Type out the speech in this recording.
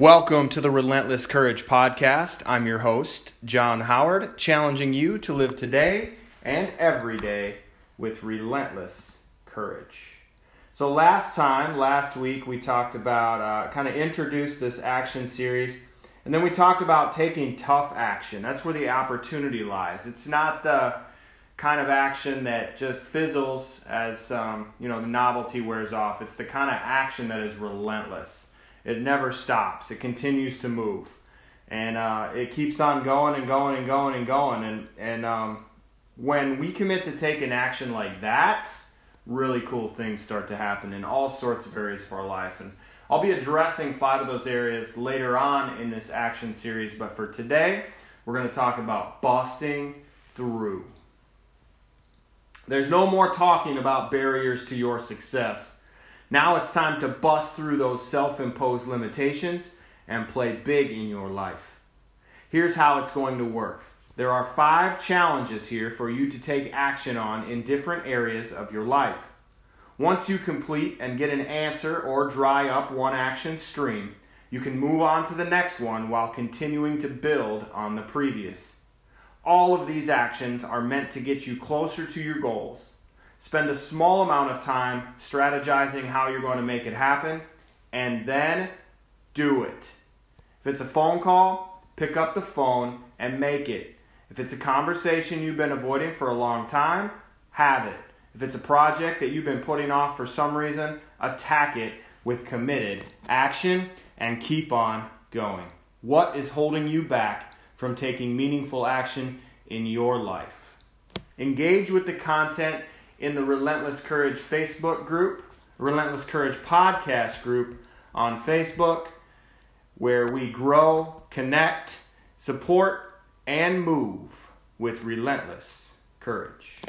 Welcome to the Relentless Courage Podcast. I'm your host, John Howard, challenging you to live today and every day with relentless courage. So, last time, last week, we talked about, uh, kind of introduced this action series, and then we talked about taking tough action. That's where the opportunity lies. It's not the kind of action that just fizzles as um, you know the novelty wears off. It's the kind of action that is relentless it never stops. It continues to move, and uh, it keeps on going and going and going and going. And and um, when we commit to take an action like that, really cool things start to happen in all sorts of areas of our life. And I'll be addressing five of those areas later on in this action series. But for today, we're going to talk about busting through. There's no more talking about barriers to your success. Now it's time to bust through those self imposed limitations and play big in your life. Here's how it's going to work there are five challenges here for you to take action on in different areas of your life. Once you complete and get an answer or dry up one action stream, you can move on to the next one while continuing to build on the previous. All of these actions are meant to get you closer to your goals. Spend a small amount of time strategizing how you're going to make it happen, and then do it. If it's a phone call, pick up the phone and make it. If it's a conversation you've been avoiding for a long time, have it. If it's a project that you've been putting off for some reason, attack it with committed action and keep on going. What is holding you back from taking meaningful action in your life? Engage with the content in the Relentless Courage Facebook group, Relentless Courage podcast group on Facebook, where we grow, connect, support, and move with relentless courage.